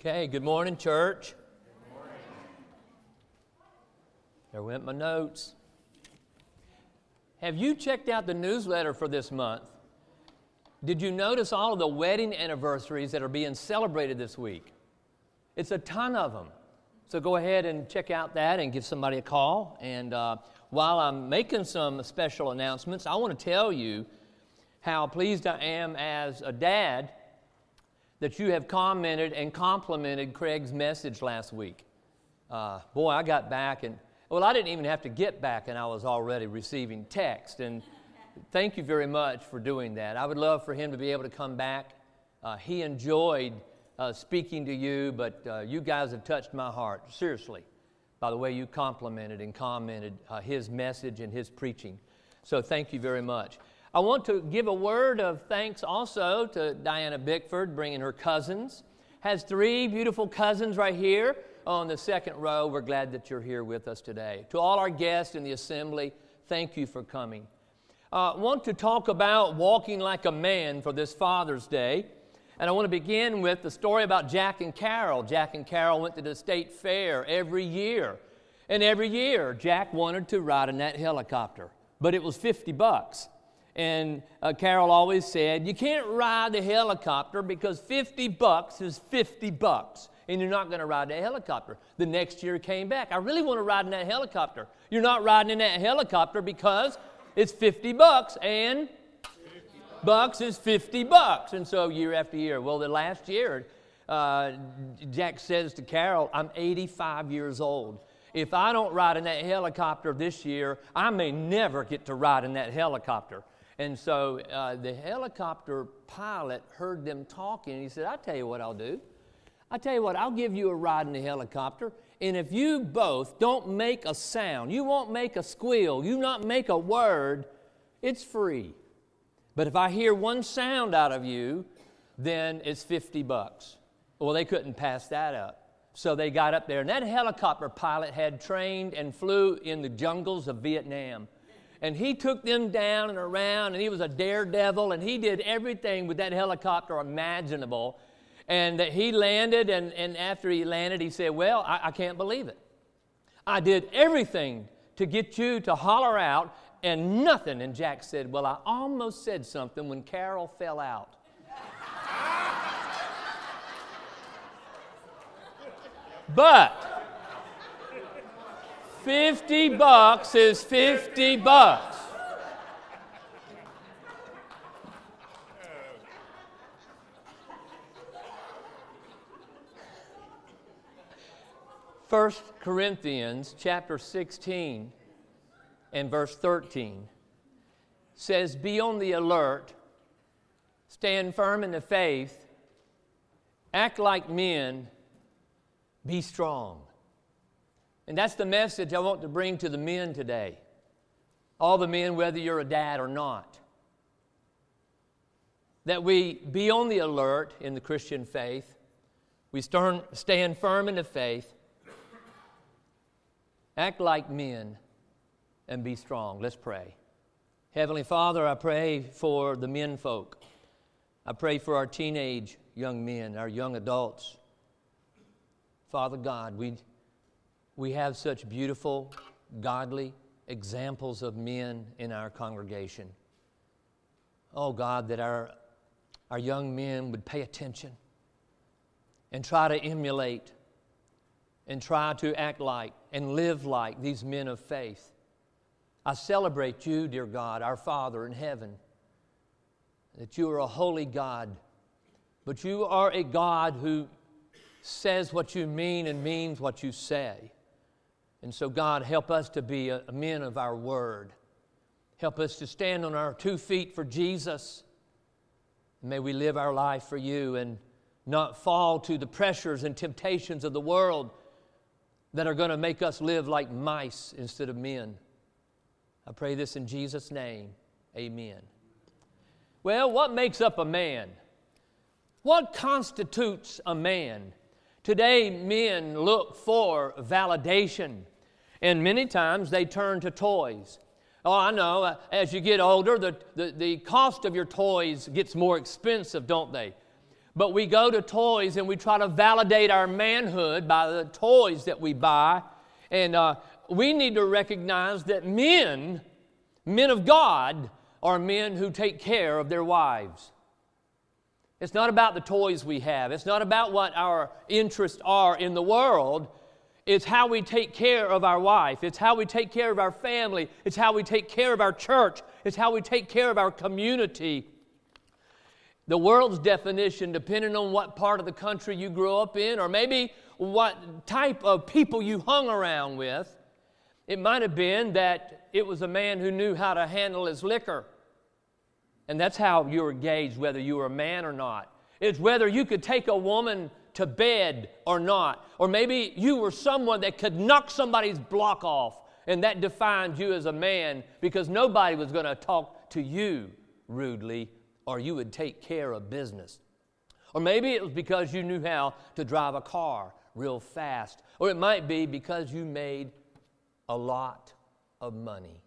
Okay, good morning, church. There went my notes. Have you checked out the newsletter for this month? Did you notice all of the wedding anniversaries that are being celebrated this week? It's a ton of them. So go ahead and check out that and give somebody a call. And uh, while I'm making some special announcements, I want to tell you how pleased I am as a dad that you have commented and complimented Craig's message last week. Uh, boy, I got back and, well, I didn't even have to get back and I was already receiving text. And thank you very much for doing that. I would love for him to be able to come back. Uh, he enjoyed uh, speaking to you, but uh, you guys have touched my heart, seriously, by the way you complimented and commented uh, his message and his preaching. So thank you very much. I want to give a word of thanks also to Diana Bickford, bringing her cousins. Has three beautiful cousins right here on the second row. We're glad that you're here with us today. To all our guests in the assembly, thank you for coming. I uh, want to talk about walking like a man for this Father's Day. And I want to begin with the story about Jack and Carol. Jack and Carol went to the state fair every year. And every year, Jack wanted to ride in that helicopter, but it was 50 bucks. And uh, Carol always said, You can't ride the helicopter because 50 bucks is 50 bucks, and you're not going to ride the helicopter. The next year came back. I really want to ride in that helicopter. You're not riding in that helicopter because it's 50 bucks, and 50 bucks is 50 bucks. And so year after year. Well, the last year, uh, Jack says to Carol, I'm 85 years old. If I don't ride in that helicopter this year, I may never get to ride in that helicopter. And so uh, the helicopter pilot heard them talking, and he said, i tell you what I'll do. i tell you what, I'll give you a ride in the helicopter, and if you both don't make a sound, you won't make a squeal, you not make a word, it's free. But if I hear one sound out of you, then it's 50 bucks. Well, they couldn't pass that up. So they got up there, and that helicopter pilot had trained and flew in the jungles of Vietnam and he took them down and around, and he was a daredevil, and he did everything with that helicopter imaginable. And he landed, and, and after he landed, he said, Well, I, I can't believe it. I did everything to get you to holler out, and nothing. And Jack said, Well, I almost said something when Carol fell out. but 50 bucks is 50 bucks. First Corinthians chapter 16 and verse 13 says, Be on the alert, stand firm in the faith, act like men, be strong. And that's the message I want to bring to the men today. All the men, whether you're a dad or not. That we be on the alert in the Christian faith. We stern, stand firm in the faith. Act like men and be strong. Let's pray. Heavenly Father, I pray for the men folk. I pray for our teenage young men, our young adults. Father God, we we have such beautiful, godly examples of men in our congregation. Oh God, that our, our young men would pay attention and try to emulate and try to act like and live like these men of faith. I celebrate you, dear God, our Father in heaven, that you are a holy God, but you are a God who says what you mean and means what you say. And so, God, help us to be a, a men of our word. Help us to stand on our two feet for Jesus. May we live our life for you and not fall to the pressures and temptations of the world that are going to make us live like mice instead of men. I pray this in Jesus' name. Amen. Well, what makes up a man? What constitutes a man? Today, men look for validation, and many times they turn to toys. Oh, I know, uh, as you get older, the, the, the cost of your toys gets more expensive, don't they? but we go to toys and we try to validate our manhood by the toys that we buy. And uh, we need to recognize that men, men of God, are men who take care of their wives. It's not about the toys we have, it's not about what our interests are in the world. It's how we take care of our wife. It's how we take care of our family. It's how we take care of our church. It's how we take care of our community. The world's definition, depending on what part of the country you grew up in, or maybe what type of people you hung around with, it might have been that it was a man who knew how to handle his liquor. And that's how you were gauged whether you were a man or not. It's whether you could take a woman to bed or not. Or maybe you were someone that could knock somebody's block off, and that defined you as a man because nobody was going to talk to you rudely, or you would take care of business. Or maybe it was because you knew how to drive a car real fast. Or it might be because you made a lot of money.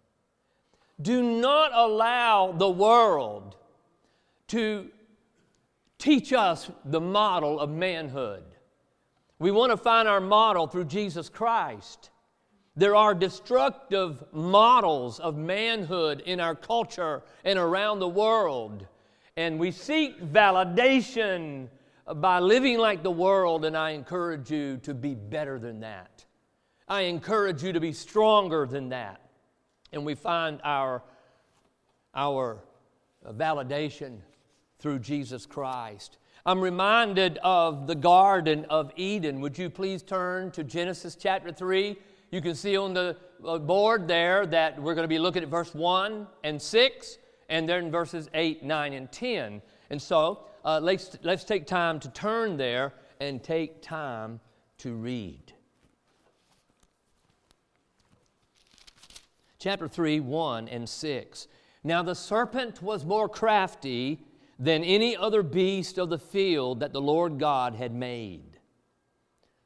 Do not allow the world to teach us the model of manhood. We want to find our model through Jesus Christ. There are destructive models of manhood in our culture and around the world. And we seek validation by living like the world, and I encourage you to be better than that. I encourage you to be stronger than that. And we find our, our validation through Jesus Christ. I'm reminded of the Garden of Eden. Would you please turn to Genesis chapter 3? You can see on the uh, board there that we're going to be looking at verse 1 and 6, and then verses 8, 9, and 10. And so uh, let's, let's take time to turn there and take time to read. chapter 3, 1 and 6. Now the serpent was more crafty than any other beast of the field that the Lord God had made.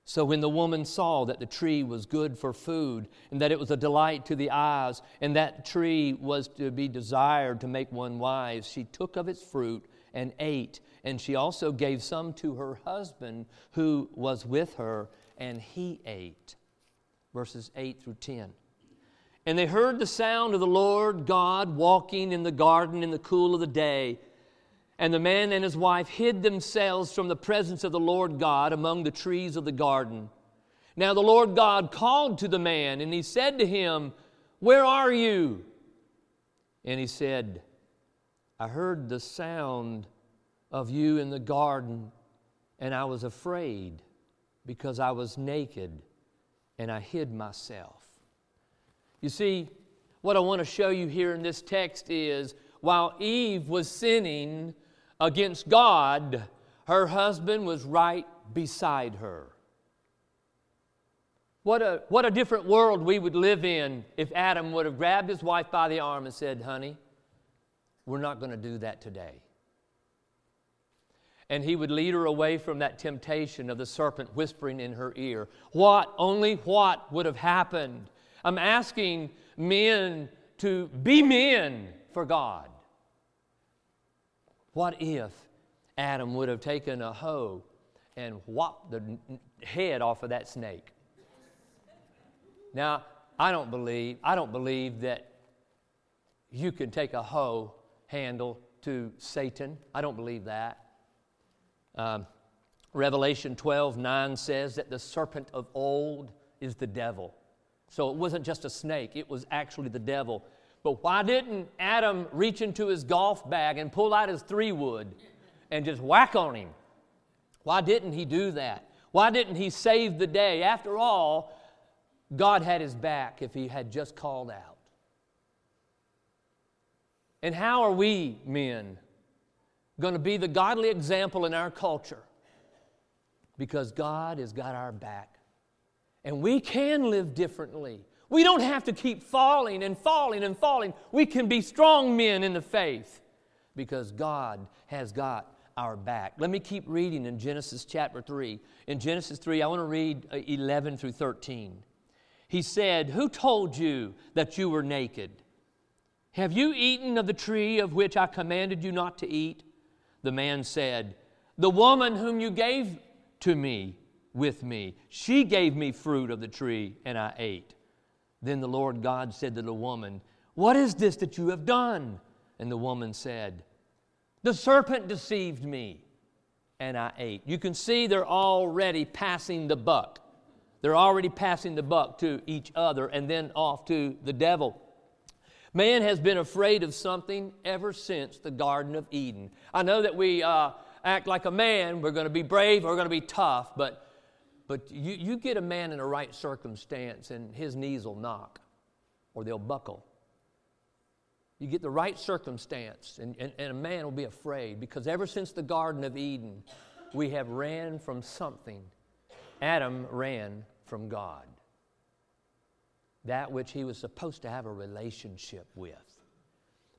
So when the woman saw that the tree was good for food, and that it was a delight to the eyes, and that tree was to be desired to make one wise, she took of its fruit and ate. And she also gave some to her husband who was with her, and he ate. Verses 8 through 10. And they heard the sound of the Lord God walking in the garden in the cool of the day. And the man and his wife hid themselves from the presence of the Lord God among the trees of the garden. Now the Lord God called to the man, and he said to him, Where are you? And he said, I heard the sound of you in the garden, and I was afraid because I was naked, and I hid myself. You see, what I want to show you here in this text is while Eve was sinning against God, her husband was right beside her. What a, what a different world we would live in if Adam would have grabbed his wife by the arm and said, Honey, we're not going to do that today. And he would lead her away from that temptation of the serpent whispering in her ear. What, only what would have happened I'm asking men to be men for God. What if Adam would have taken a hoe and whopped the head off of that snake? Now, I don't believe, I don't believe that you can take a hoe handle to Satan. I don't believe that. Um, Revelation 12 9 says that the serpent of old is the devil. So it wasn't just a snake, it was actually the devil. But why didn't Adam reach into his golf bag and pull out his three wood and just whack on him? Why didn't he do that? Why didn't he save the day? After all, God had his back if he had just called out. And how are we, men, going to be the godly example in our culture? Because God has got our back. And we can live differently. We don't have to keep falling and falling and falling. We can be strong men in the faith because God has got our back. Let me keep reading in Genesis chapter 3. In Genesis 3, I want to read uh, 11 through 13. He said, Who told you that you were naked? Have you eaten of the tree of which I commanded you not to eat? The man said, The woman whom you gave to me with me, she gave me fruit of the tree, and I ate. Then the Lord God said to the woman, What is this that you have done? And the woman said, The serpent deceived me, and I ate. You can see they're already passing the buck. They're already passing the buck to each other and then off to the devil. Man has been afraid of something ever since the Garden of Eden. I know that we uh, act like a man, we're going to be brave, we're going to be tough, but, but you, you get a man in the right circumstance and his knees will knock or they'll buckle. You get the right circumstance, and, and, and, a man will be afraid because ever since the Garden of Eden, we have ran from something. Adam ran from God, that which he was supposed to have a relationship with.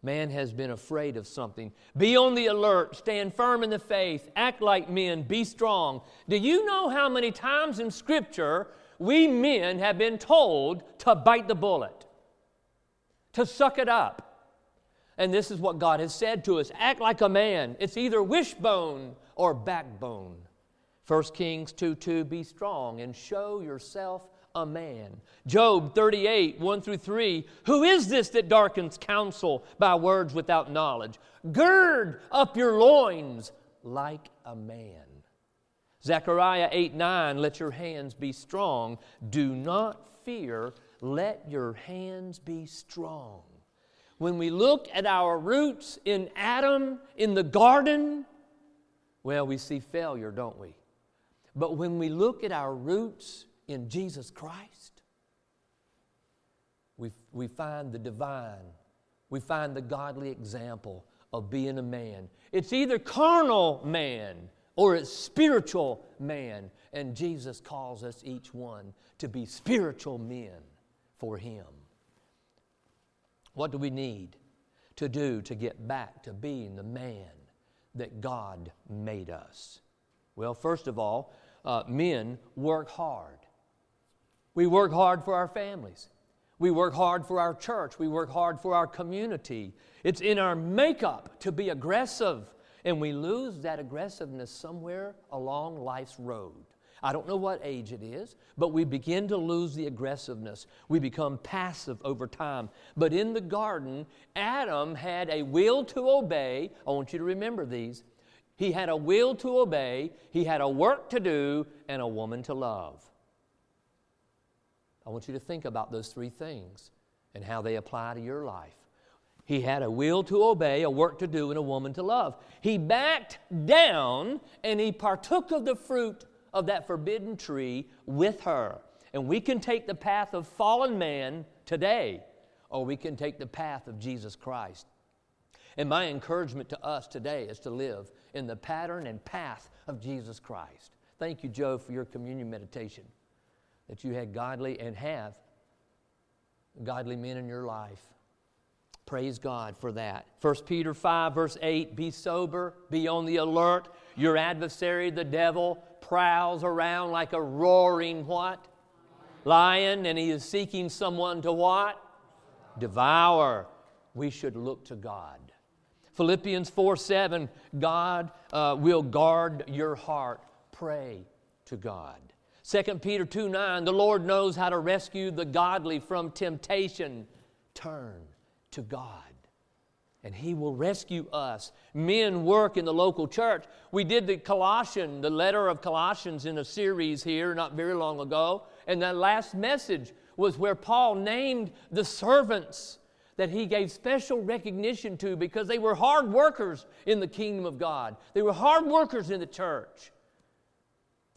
Man has been afraid of something. Be on the alert, stand firm in the faith, act like men, be strong. Do you know how many times in Scripture we men have been told to bite the bullet, to suck it up? And this is what God has said to us act like a man. It's either wishbone or backbone. 1 Kings 2 2, be strong and show yourself a man. Job 38 1 through 3, who is this that darkens counsel by words without knowledge? Gird up your loins like a man. Zechariah 8 9, let your hands be strong. Do not fear, let your hands be strong. When we look at our roots in Adam in the garden, well, we see failure, don't we? But when we look at our roots in Jesus Christ, we, we find the divine, we find the godly example of being a man. It's either carnal man or it's spiritual man. And Jesus calls us each one to be spiritual men for Him. What do we need to do to get back to being the man that God made us? Well, first of all, uh, men work hard. We work hard for our families. We work hard for our church. We work hard for our community. It's in our makeup to be aggressive, and we lose that aggressiveness somewhere along life's road. I don't know what age it is, but we begin to lose the aggressiveness. We become passive over time. But in the garden, Adam had a will to obey. I want you to remember these. He had a will to obey, he had a work to do, and a woman to love. I want you to think about those three things and how they apply to your life. He had a will to obey, a work to do, and a woman to love. He backed down and he partook of the fruit of that forbidden tree with her. And we can take the path of fallen man today, or we can take the path of Jesus Christ. And my encouragement to us today is to live in the pattern and path of Jesus Christ. Thank you, Joe, for your communion meditation. That you had godly and have godly men in your life. Praise God for that. 1 Peter 5, verse 8 Be sober, be on the alert. Your adversary, the devil, prowls around like a roaring what? Lion, and he is seeking someone to what? Devour. We should look to God. Philippians 4 7, God uh, will guard your heart. Pray to God. 2 Peter 2 9, the Lord knows how to rescue the godly from temptation. Turn to God and he will rescue us. Men work in the local church. We did the Colossian, the letter of Colossians in a series here not very long ago, and that last message was where Paul named the servants that he gave special recognition to because they were hard workers in the kingdom of God. They were hard workers in the church.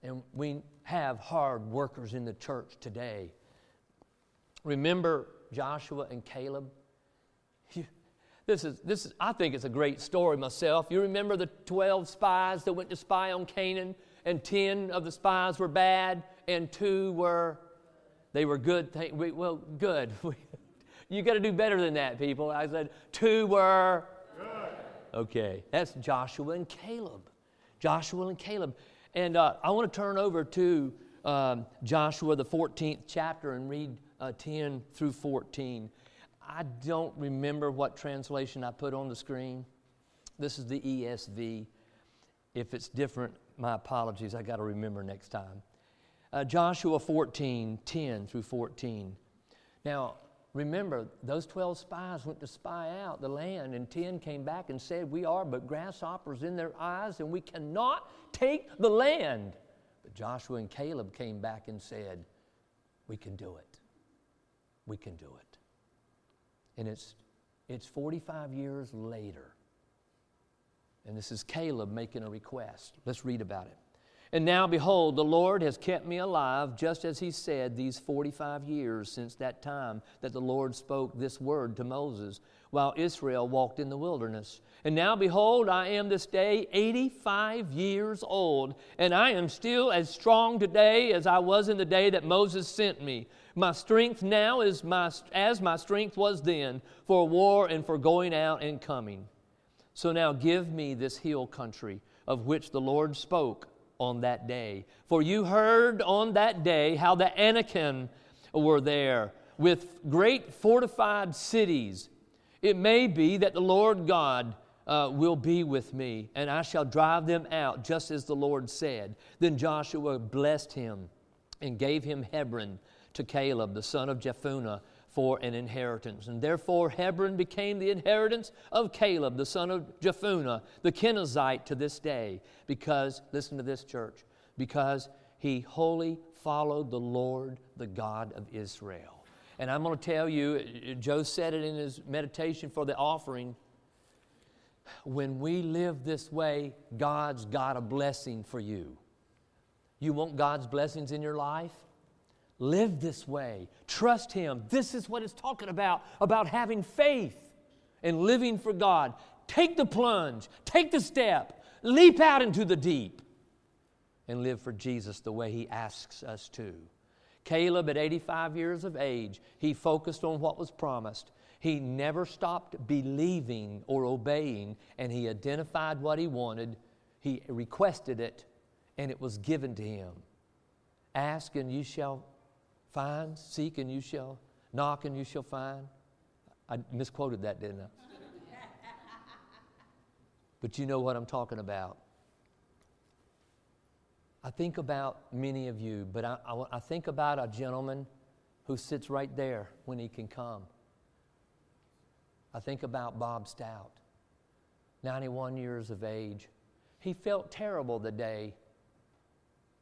And we have hard workers in the church today. Remember Joshua and Caleb? This is, this is, I think it's a great story myself. You remember the 12 spies that went to spy on Canaan, and 10 of the spies were bad, and two were, they were good. We Well, good. you got to do better than that, people. I said, two were good. Okay, that's Joshua and Caleb. Joshua and Caleb. And uh, I want to turn over to um, Joshua, the 14th chapter, and read uh, 10 through 14. I don't remember what translation I put on the screen. This is the ESV. If it's different, my apologies. I got to remember next time. Uh, Joshua 14, 10 through 14. Now, remember, those 12 spies went to spy out the land, and 10 came back and said, We are but grasshoppers in their eyes, and we cannot take the land. But Joshua and Caleb came back and said, We can do it. We can do it. And it's, it's 45 years later. And this is Caleb making a request. Let's read about it. And now, behold, the Lord has kept me alive, just as he said, these 45 years since that time that the Lord spoke this word to Moses, while Israel walked in the wilderness. And now, behold, I am this day 85 years old, and I am still as strong today as I was in the day that Moses sent me. My strength now is my, as my strength was then, for war and for going out and coming. So now give me this hill country of which the Lord spoke on that day. For you heard on that day how the Anakim were there with great fortified cities. It may be that the Lord God uh, will be with me, and I shall drive them out, just as the Lord said. Then Joshua blessed him and gave him Hebron to Caleb, the son of Jephunneh for an inheritance. And therefore, Hebron became the inheritance of Caleb, the son of Jephunneh, the Kenizzite, to this day, because, listen to this, church, because he wholly followed the Lord, the God of Israel. And I'm going to tell you, Joe said it in his meditation for the offering. When we live this way, God's got a blessing for you. You want God's blessings in your life? Live this way. Trust Him. This is what it's talking about about having faith and living for God. Take the plunge, take the step, leap out into the deep, and live for Jesus the way He asks us to. Caleb, at 85 years of age, he focused on what was promised. He never stopped believing or obeying, and he identified what he wanted. He requested it, and it was given to him. Ask, and you shall Find, seek, and you shall knock, and you shall find. I misquoted that, didn't I? but you know what I'm talking about. I think about many of you, but I, I, I, think about a gentleman who sits right there when he can come. I think about Bob Stout, 91 years of age. He felt terrible the day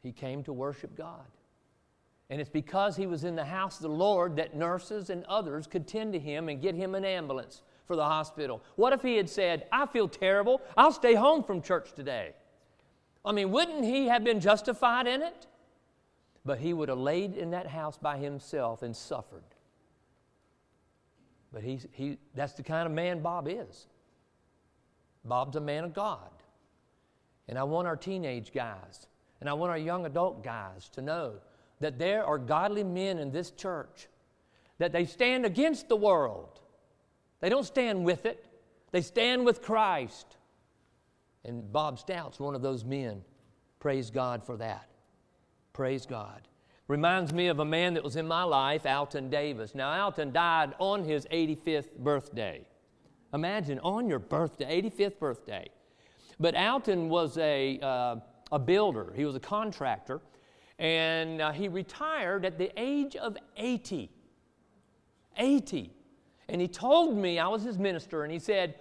he came to worship God. And it's because he was in the house of the Lord that nurses and others could tend to him and get him an ambulance for the hospital. What if he had said, I feel terrible, I'll stay home from church today? I mean, wouldn't he have been justified in it? But he would have laid in that house by himself and suffered. But he's, he, that's the kind of man Bob is. Bob's a man of God. And I want our teenage guys and I want our young adult guys to know that there are godly men in this church, that they stand against the world. They don't stand with it, they stand with Christ. And Bob Stout's one of those men. Praise God for that. Praise God. Reminds me of a man that was in my life, Alton Davis. Now, Alton died on his 85th birthday. Imagine on your birthday, 85th birthday. But Alton was a, uh, a builder, he was a contractor, and uh, he retired at the age of 80. 80. And he told me, I was his minister, and he said,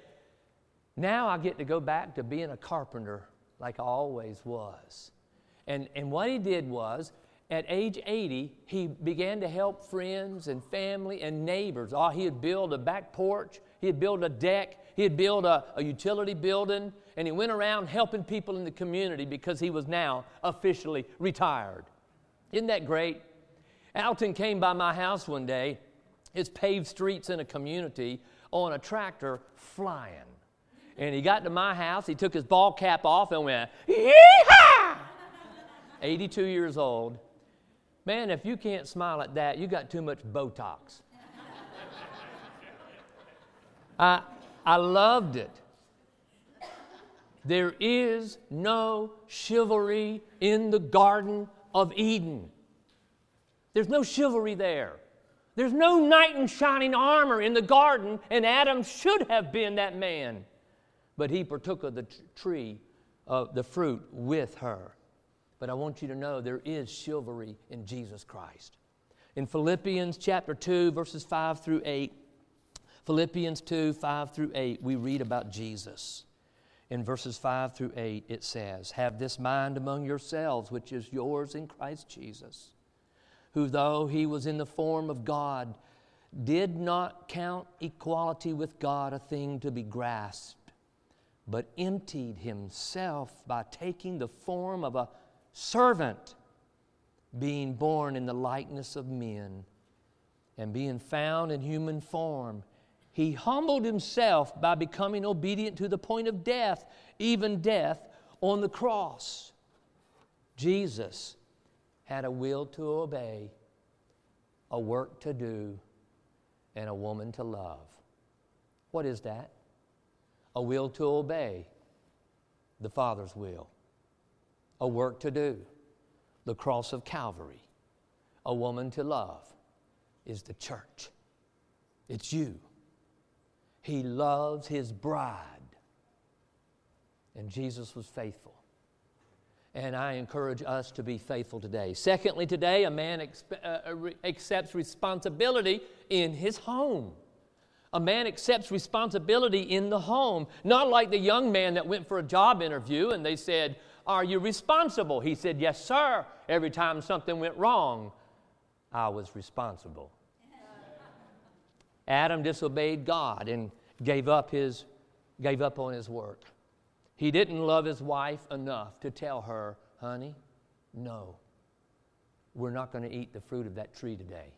Now I get to go back to being a carpenter like I always was. And, and what he did was, at age 80, he began to help friends and family and neighbors. Oh, he had built a back porch, he had built a deck, he had built a, a utility building, and he went around helping people in the community because he was now officially retired. Isn't that great? Alton came by my house one day. It's paved streets in a community on a tractor flying. And he got to my house, he took his ball cap off and went, Yeehaw! 82 years old. Man, if you can't smile at that, you got too much Botox. I, I loved it. There is no chivalry in the Garden of Eden. There's no chivalry there. There's no knight in shining armor in the garden, and Adam should have been that man. But he partook of the tree uh, the fruit with her. But I want you to know there is chivalry in Jesus Christ. In Philippians chapter 2, verses 5 through 8, Philippians 2, 5 through 8, we read about Jesus. In verses 5 through 8, it says, Have this mind among yourselves, which is yours in Christ Jesus, who, though he was in the form of God, did not count equality with God a thing to be grasped, but emptied himself by taking the form of a servant, being born in the likeness of men, and being found in human form. He humbled himself by becoming obedient to the point of death, even death on the cross. Jesus had a will to obey, a work to do, and a woman to love. What is that? A will to obey the Father's will, a work to do, the cross of Calvary, a woman to love is the church. It's you. He loves his bride. And Jesus was faithful. And I encourage us to be faithful today. Secondly, today, a man expe- uh, uh accepts responsibility in his home. A man accepts responsibility in the home, not like the young man that went for a job interview and they said, Are you responsible? He said, Yes, sir. Every time something went wrong, I was responsible. Adam disobeyed God and gave up, his, gave up on his work. He didn't love his wife enough to tell her, honey, no, we're not going to eat the fruit of that tree today.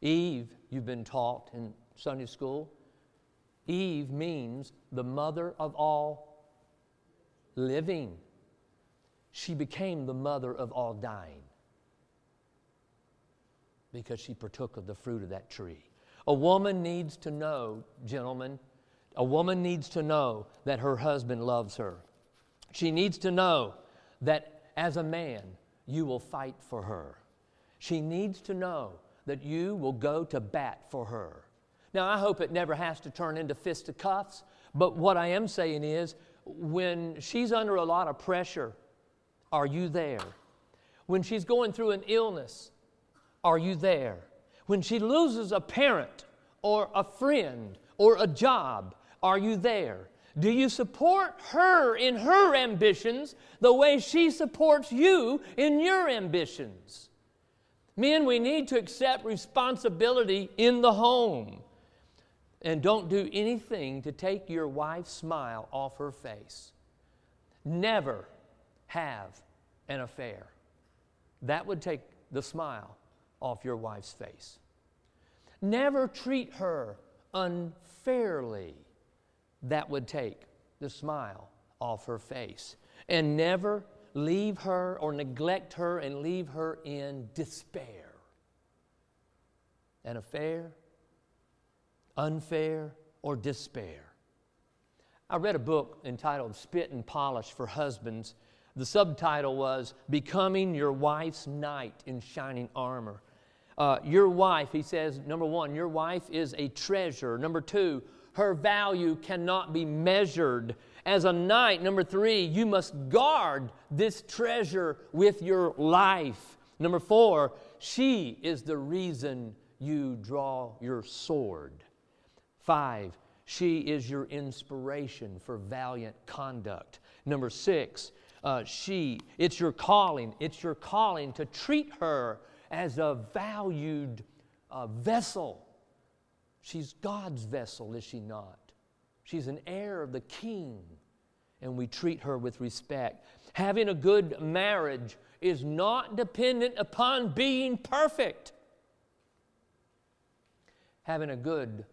Eve, you've been taught in Sunday school, Eve means the mother of all living. She became the mother of all dying because she partook of the fruit of that tree. A woman needs to know, gentlemen, a woman needs to know that her husband loves her. She needs to know that as a man, you will fight for her. She needs to know that you will go to bat for her. Now, I hope it never has to turn into fisticuffs, but what I am saying is when she's under a lot of pressure, are you there? When she's going through an illness, are you there? When she loses a parent or a friend or a job, are you there? Do you support her in her ambitions the way she supports you in your ambitions? Men, we need to accept responsibility in the home. And don't do anything to take your wife's smile off her face. Never have an affair. That would take the smile off your wife's face. Never treat her unfairly. That would take the smile off her face. And never leave her or neglect her and leave her in despair. An affair, unfair, or despair. I read a book entitled Spit and Polish for Husbands. The subtitle was Becoming Your Wife's Knight in Shining Armor. Uh, your wife, he says, number one, your wife is a treasure. Number two, her value cannot be measured. As a knight, number three, you must guard this treasure with your life. Number four, she is the reason you draw your sword. Five, she is your inspiration for valiant conduct. Number six, uh, she, it's your calling. It's your calling to treat her as a valued uh, vessel. She's God's vessel, is she not? She's an heir of the king, and we treat her with respect. Having a good marriage is not dependent upon being perfect. Having a good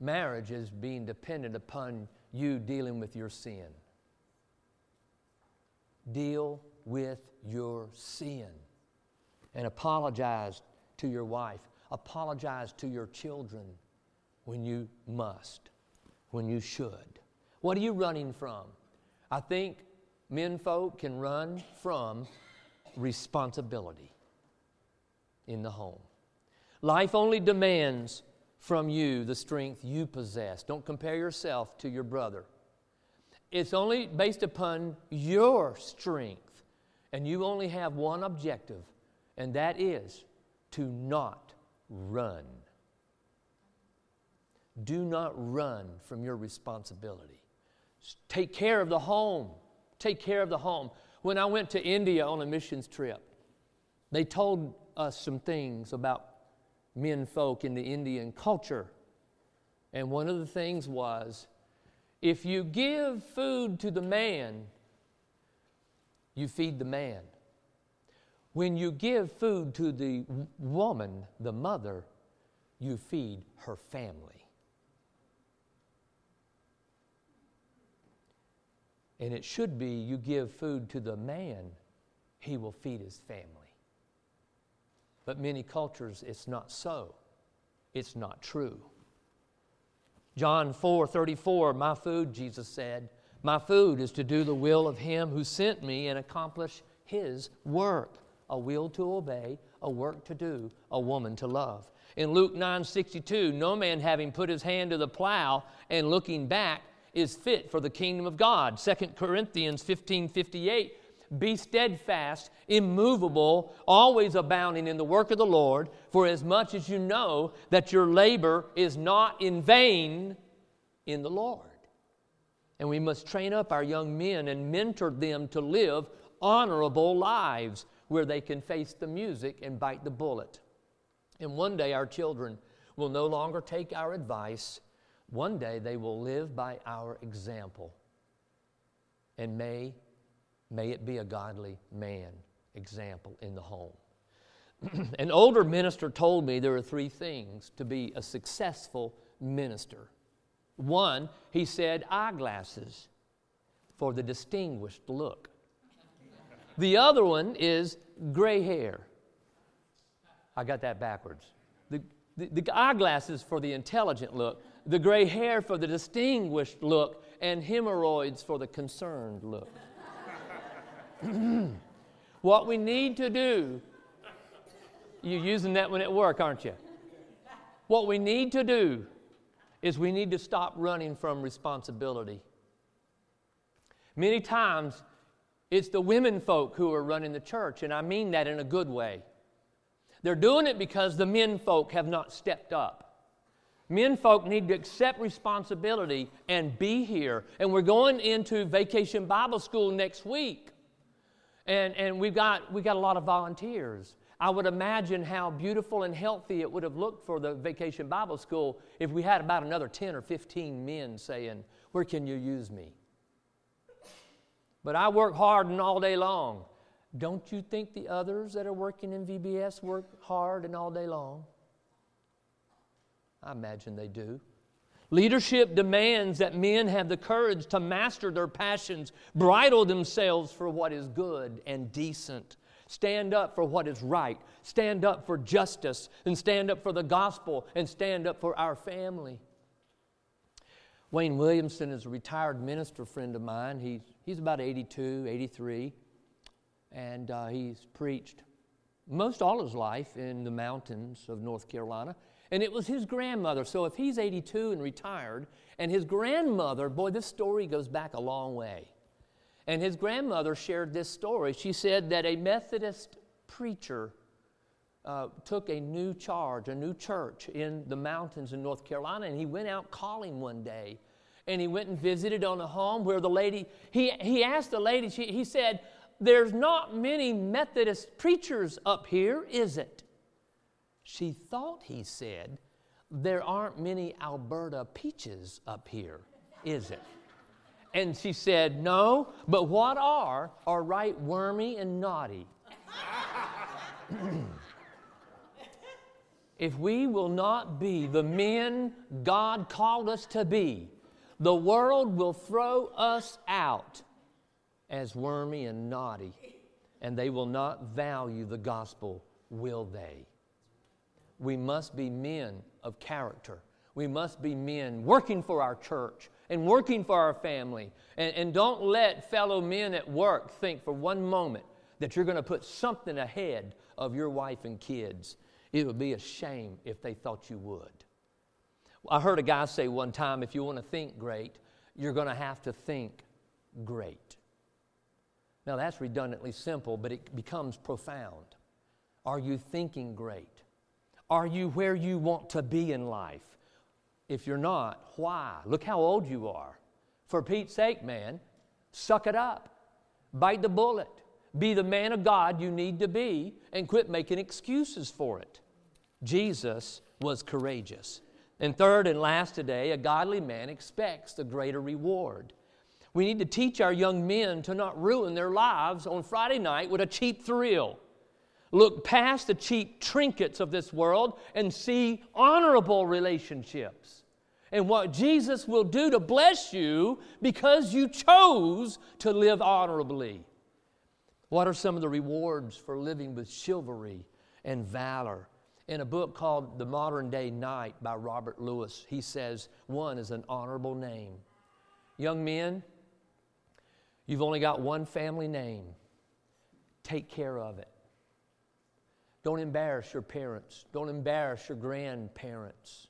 marriage is being dependent upon you dealing with your sin. Deal with your sin and apologize to your wife. Apologize to your children when you must, when you should. What are you running from? I think men folk can run from responsibility in the home. Life only demands from you the strength you possess. Don't compare yourself to your brother. it's only based upon your strength. And you only have one objective, and that is to not run. Do not run from your responsibility. Take care of the home. Take care of the home. When I went to India on a missions trip, they told us some things about men folk in the Indian culture. And one of the things was if you give food to the man, you feed the man. When you give food to the woman, the mother, you feed her family. And it should be you give food to the man, he will feed his family. But many cultures, it's not so. It's not true. John 4 34, my food, Jesus said, my food is to do the will of him who sent me and accomplish his work. A will to obey, a work to do, a woman to love. In Luke 9 62, no man having put his hand to the plow and looking back is fit for the kingdom of God. 2 Corinthians 15 58, be steadfast, immovable, always abounding in the work of the Lord, for as much as you know that your labor is not in vain in the Lord. And we must train up our young men and mentor them to live honorable lives where they can face the music and bite the bullet. And one day our children will no longer take our advice. One day they will live by our example. And may May it be a godly man example in the home. An older minister told me there are three things to be a successful minister. One, he said, eyeglasses for the distinguished look. The other one is gray hair. I got that backwards. The, the, the, eyeglasses for the intelligent look, the gray hair for the distinguished look, and hemorrhoids for the concerned look. what we need to do, you're using that one at work, aren't you? What we need to do is we need to stop running from responsibility. Many times, it's the women folk who are running the church, and I mean that in a good way. They're doing it because the men folk have not stepped up. Men folk need to accept responsibility and be here. And we're going into vacation Bible school next week and, and we've, got, we've got a lot of volunteers. I would imagine how beautiful and healthy it would have looked for the Vacation Bible School if we had about another 10 or 15 men saying, Where can you use me? But I work hard and all day long. Don't you think the others that are working in VBS work hard and all day long? I imagine they do. Leadership demands that men have the courage to master their passions, bridle themselves for what is good and decent, stand up for what is right, stand up for justice, and stand up for the gospel, and stand up for our family. Wayne Williamson is a retired minister friend of mine. He's, he's about 82, 83, and uh, he's preached most all his life in the mountains of North Carolina. And it was his grandmother. So if he's 82 and retired, and his grandmother, boy, this story goes back a long way. And his grandmother shared this story. She said that a Methodist preacher uh, took a new charge, a new church in the mountains in North Carolina, and he went out calling one day. And he went and visited on a home where the lady, he, he asked the lady, she, he said, There's not many Methodist preachers up here, is it? She thought he said, There aren't many Elberta peaches up here, is it? And she said, No, but what are are right wormy and naughty. if we will not be the men God called us to be, the world will throw us out as wormy and naughty, and they will not value the gospel, will they? we must be men of character. We must be men working for our church and working for our family. And, and don't let fellow men at work think for one moment that you're going to put something ahead of your wife and kids. It would be a shame if they thought you would. I heard a guy say one time if you want to think great, you're going to have to think great. Now, that's redundantly simple, but it becomes profound. Are you thinking great? Are you where you want to be in life? If you're not, why? Look how old you are. For Pete's sake, man, suck it up. Bite the bullet. Be the man of God you need to be and quit making excuses for it. Jesus was courageous. And third and last today, a godly man expects the greater reward. We need to teach our young men to not ruin their lives on Friday night with a cheap thrill. Look past the cheap trinkets of this world and see honorable relationships and what Jesus will do to bless you because you chose to live honorably. What are some of the rewards for living with chivalry and valor? In a book called The Modern Day Knight by Robert Lewis, he says one is an honorable name. Young men, you've only got one family name. Take care of it. Don't embarrass your parents. Don't embarrass your grandparents.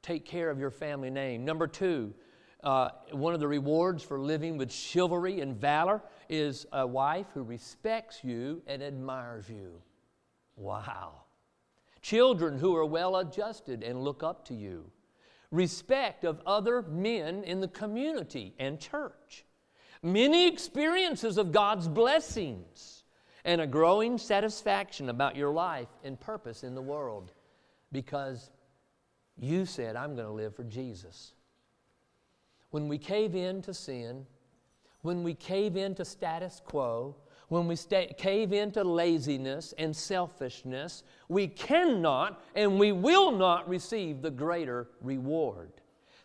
Take care of your family name. Number two, uh, one of the rewards for living with chivalry and valor is a wife who respects you and admires you. Wow. Children who are well adjusted and look up to you. Respect of other men in the community and church. Many experiences of God's blessings and a growing satisfaction about your life and purpose in the world because you said, I'm going to live for Jesus. When we cave in to sin, when we cave in to status quo, when we stay, cave into laziness and selfishness, we cannot and we will not receive the greater reward.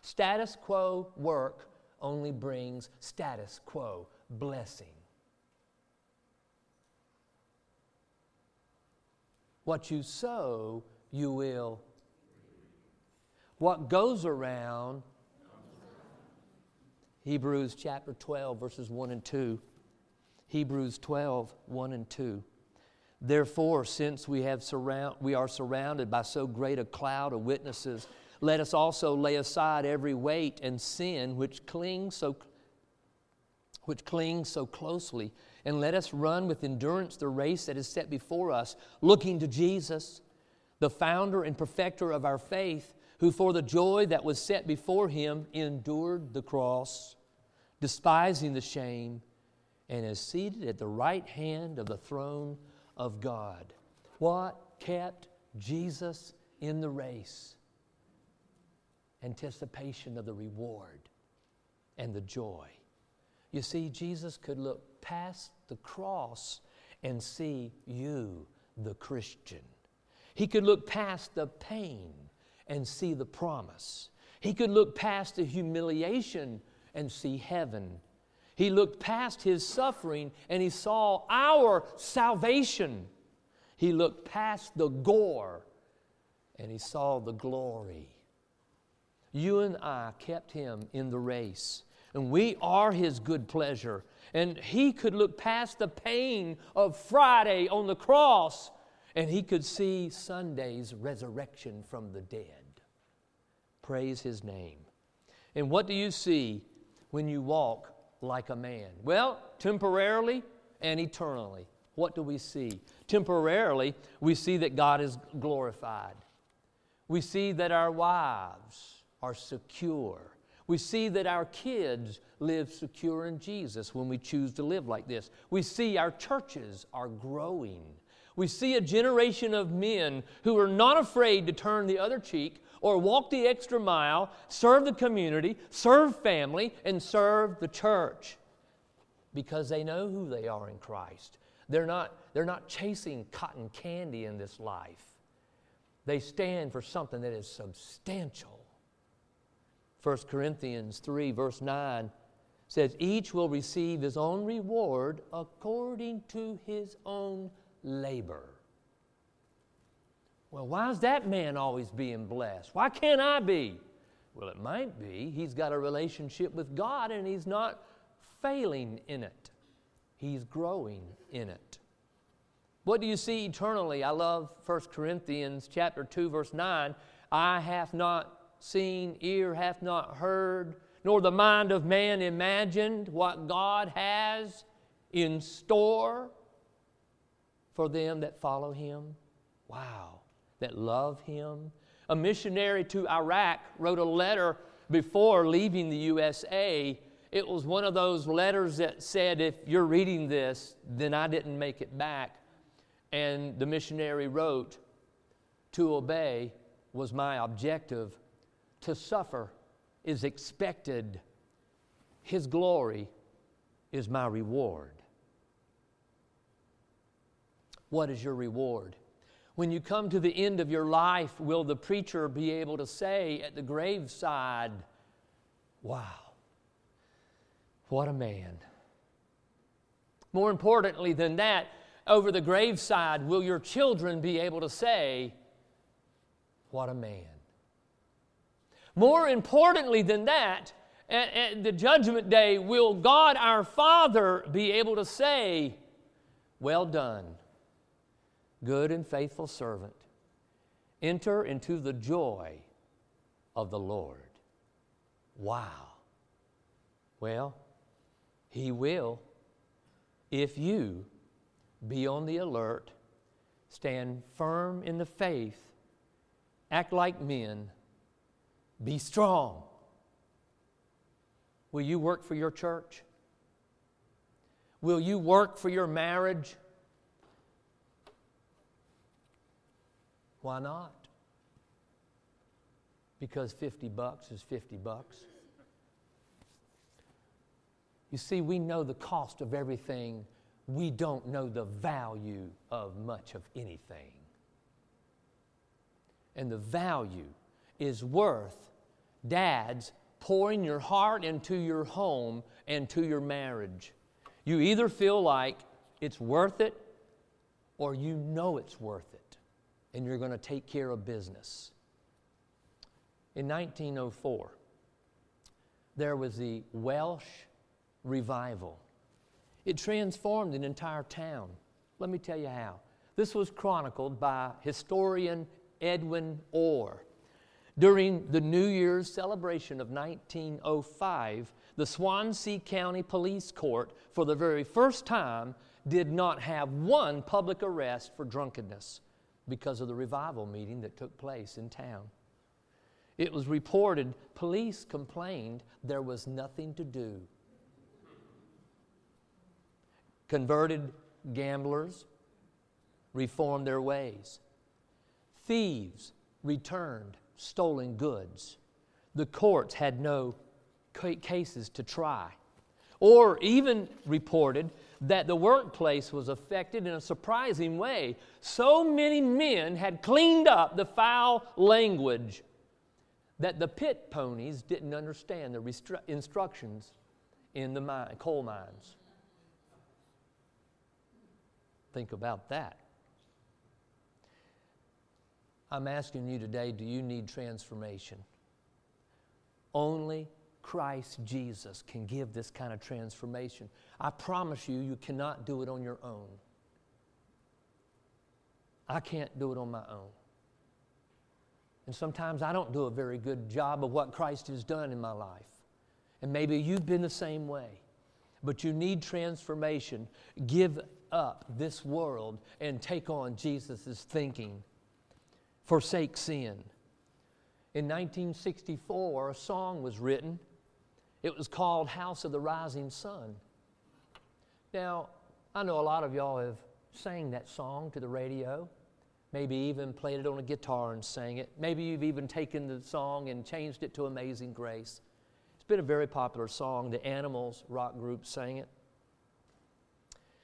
Status quo work only brings status quo blessing. What you sow, you will. What goes around Hebrews chapter 12, verses 1 and 2. Hebrews 12, 1 and 2. Therefore, since we, have surround, we are surrounded by so great a cloud of witnesses, let us also lay aside every weight and sin which clings so, which clings so closely, and let us run with endurance the race that is set before us, looking to Jesus, the founder and perfecter of our faith, who for the joy that was set before him endured the cross despising the shame, and is seated at the right hand of the throne of God. What kept Jesus in the race? Anticipation of the reward and the joy. You see, Jesus could look past the cross and see you, the Christian. He could look past the pain and see the promise. He could look past the humiliation and see heaven. He looked past his suffering and he saw our salvation. He looked past the gore and he saw the glory. You and I kept him in the race, and we are his good pleasure. And he could look past the pain of Friday on the cross, and he could see Sunday's resurrection from the dead. Praise his name. And what do you see when you walk like a man? Well, temporarily and eternally. What do we see? Temporarily, we see that God is glorified. We see that our wives are secure. We see that our kids live secure in Jesus when we choose to live like this. We see our churches are growing. We see a generation of men who are not afraid to turn the other cheek or walk the extra mile, serve the community, serve family, and serve the church because they know who they are in Christ. They're not, they're not chasing cotton candy in this life. They stand for something that is substantial. 1 Corinthians 3, verse 9 says, Each will receive his own reward according to his own labor. Well, why is that man always being blessed? Why can't I be? Well, it might be he's got a relationship with God and he's not failing in it. He's growing in it. What do you see eternally? Eye love 1 Corinthians chapter 2 verse 9. I hath not seen, ear hath not heard, nor the mind of man imagined what God has in store for them that follow him. Wow, that love him. A missionary to Iraq wrote a letter before leaving the USA. It was one of those letters that said, If you're reading this, then I didn't make it back. And the missionary wrote, To obey was my objective, to suffer is expected, His glory is my reward. What is your reward? When you come to the end of your life, will the preacher be able to say at the graveside, Wow, what a man? More importantly than that, over the graveside, will your children be able to say, What a man? More importantly than that, at, at, the judgment day, will God our Father be able to say, Well done, good and faithful servant? Enter into the joy of the Lord. Wow. Well, He will if you be on the alert, stand firm in the faith, act like men, be strong. Will you work for your church? Will you work for your marriage? Why not? Because 50 bucks is 50 bucks. You see, we know the cost of everything we don't know the value of much of anything. And the value is worth dads pouring your heart into your home and to your marriage. You either feel like it's worth it or you know it's worth it and you're going to take care of business. In 1904, there was the Welsh revival. It transformed an entire town. Let me tell you how. This was chronicled by historian Edwin Orr. During the New Year's celebration of 1905, the Swansea County Police Court, for the very first time, did not have one public arrest for drunkenness because of the revival meeting that took place in town. It was reported police complained there was nothing to do Converted gamblers reformed their ways. Thieves returned stolen goods. The courts had no cases to try. Orr even reported that the workplace was affected in a surprising way. So many men had cleaned up the foul language that the pit ponies didn't understand the restru- instructions in the mine, coal mines. Think about that. I'm asking you today do you need transformation? Only Christ Jesus can give this kind of transformation. I promise you, you cannot do it on your own. I can't do it on my own. And sometimes I don't do a very good job of what Christ has done in my life. And maybe you've been the same way. But you need transformation. Give up this world and take on Jesus' thinking. Forsake sin. In 1964, a song was written. It was called House of the Rising Sun. Now, I know a lot of y'all have sang that song to the radio, maybe even played it on a guitar and sang it. Maybe you've even taken the song and changed it to Amazing Grace. It's been a very popular song. The Animals rock group sang it.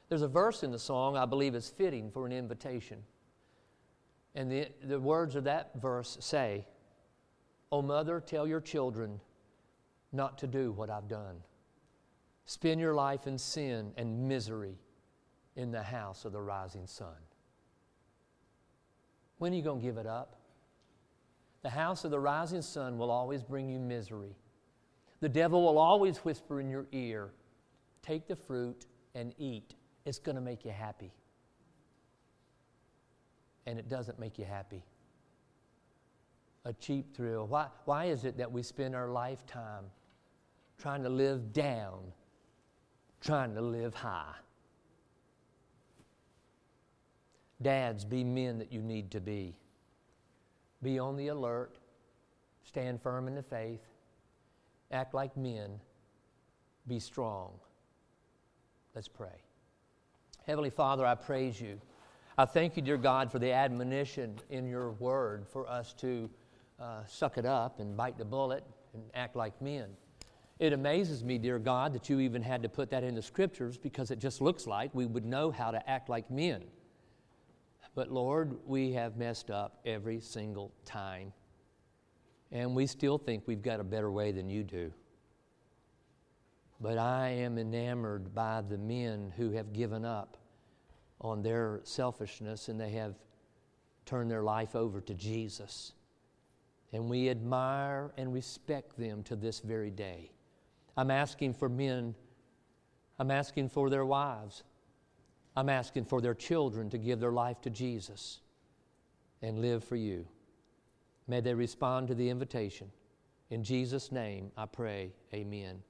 There's a verse in the song I believe is fitting for an invitation. And the, the words of that verse say, O mother, tell your children not to do what I've done. Spend your life in sin and misery in the house of the rising sun. When are you going to give it up? The house of the rising sun will always bring you misery. The devil will always whisper in your ear, Take the fruit and eat it's going to make you happy. And it doesn't make you happy. A cheap thrill. Why, why is it that we spend our lifetime trying to live down, trying to live high. Dads, be men that you need to be. Be on the alert, stand firm in the faith, act like men, be strong. Let's pray. Heavenly Father, I praise you. I thank you, dear God, for the admonition in your word for us to uh, suck it up and bite the bullet and act like men. It amazes me, dear God, that you even had to put that in the scriptures because it just looks like we would know how to act like men. But Lord, we have messed up every single time. And we still think we've got a better way than you do. But I am enamored by the men who have given up on their selfishness and they have turned their life over to Jesus. And we admire and respect them to this very day. I'm asking for men, I'm asking for their wives, I'm asking for their children to give their life to Jesus and live for you. May they respond to the invitation. In Jesus' name, I pray, amen.